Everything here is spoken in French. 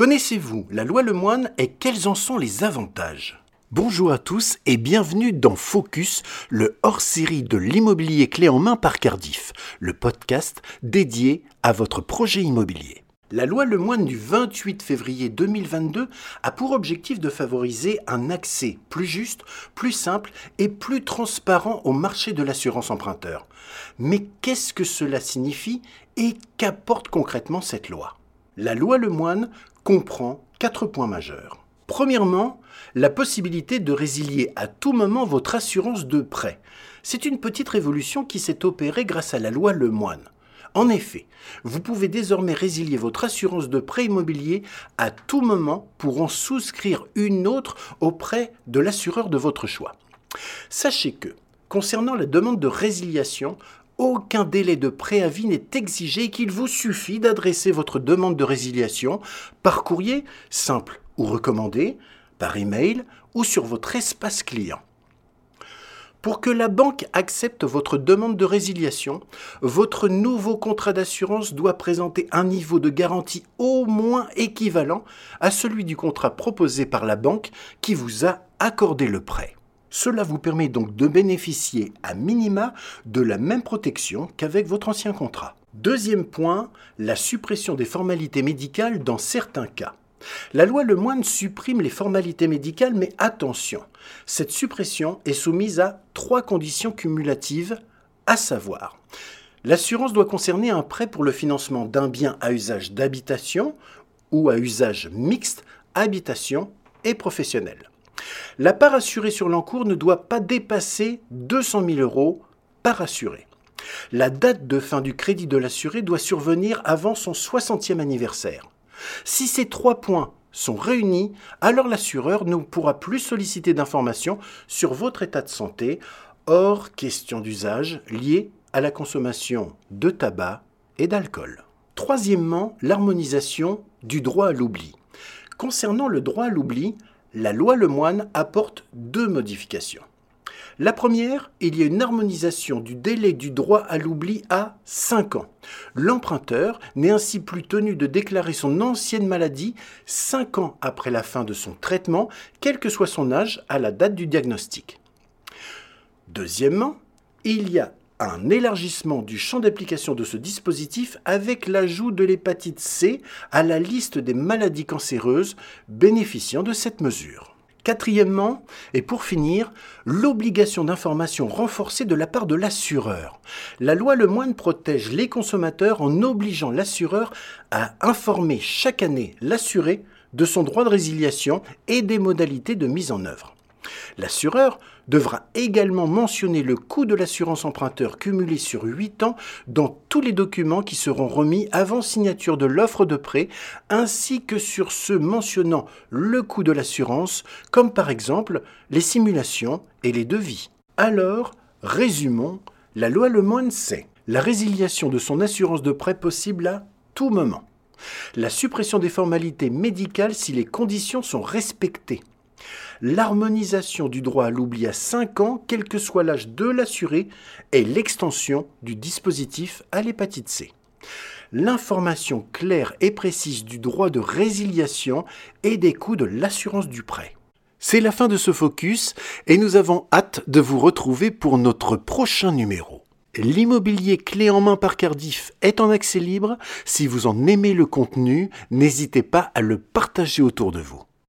Connaissez-vous la loi Lemoine et quels en sont les avantages? Bonjour à tous et bienvenue dans Focus, le hors-série de l'immobilier clé en main par Cardiff, le podcast dédié à votre projet immobilier. La loi Lemoine du 28 février 2022 a pour objectif de favoriser un accès plus juste, plus simple et plus transparent au marché de l'assurance emprunteur. Mais qu'est-ce que cela signifie et qu'apporte concrètement cette loi? La loi Lemoine comprend quatre points majeurs. Premièrement, la possibilité de résilier à tout moment votre assurance de prêt. C'est une petite révolution qui s'est opérée grâce à la loi Lemoine. En effet, vous pouvez désormais résilier votre assurance de prêt immobilier à tout moment pour en souscrire une autre auprès de l'assureur de votre choix. Sachez que, concernant la demande de résiliation, aucun délai de préavis n'est exigé et qu'il vous suffit d'adresser votre demande de résiliation par courrier simple ou recommandé, par email ou sur votre espace client. Pour que la banque accepte votre demande de résiliation, votre nouveau contrat d'assurance doit présenter un niveau de garantie au moins équivalent à celui du contrat proposé par la banque qui vous a accordé le prêt. Cela vous permet donc de bénéficier à minima de la même protection qu'avec votre ancien contrat. Deuxième point, la suppression des formalités médicales dans certains cas. La loi Lemoine supprime les formalités médicales, mais attention, cette suppression est soumise à trois conditions cumulatives, à savoir L'assurance doit concerner un prêt pour le financement d'un bien à usage d'habitation ou à usage mixte, habitation et professionnel. La part assurée sur l'encours ne doit pas dépasser 200 000 euros par assuré. La date de fin du crédit de l'assuré doit survenir avant son 60e anniversaire. Si ces trois points sont réunis, alors l'assureur ne pourra plus solliciter d'informations sur votre état de santé, hors question d'usage lié à la consommation de tabac et d'alcool. Troisièmement, l'harmonisation du droit à l'oubli. Concernant le droit à l'oubli, la loi Lemoine apporte deux modifications. La première, il y a une harmonisation du délai du droit à l'oubli à 5 ans. L'emprunteur n'est ainsi plus tenu de déclarer son ancienne maladie 5 ans après la fin de son traitement, quel que soit son âge à la date du diagnostic. Deuxièmement, il y a un élargissement du champ d'application de ce dispositif avec l'ajout de l'hépatite C à la liste des maladies cancéreuses bénéficiant de cette mesure. Quatrièmement, et pour finir, l'obligation d'information renforcée de la part de l'assureur. La loi Lemoine protège les consommateurs en obligeant l'assureur à informer chaque année l'assuré de son droit de résiliation et des modalités de mise en œuvre. L'assureur devra également mentionner le coût de l'assurance emprunteur cumulé sur 8 ans dans tous les documents qui seront remis avant signature de l'offre de prêt, ainsi que sur ceux mentionnant le coût de l'assurance, comme par exemple les simulations et les devis. Alors, résumons, la loi Le Monde sait la résiliation de son assurance de prêt possible à tout moment. La suppression des formalités médicales si les conditions sont respectées l'harmonisation du droit à l'oubli à 5 ans, quel que soit l'âge de l'assuré, et l'extension du dispositif à l'hépatite C. L'information claire et précise du droit de résiliation et des coûts de l'assurance du prêt. C'est la fin de ce focus et nous avons hâte de vous retrouver pour notre prochain numéro. L'immobilier clé en main par Cardiff est en accès libre. Si vous en aimez le contenu, n'hésitez pas à le partager autour de vous.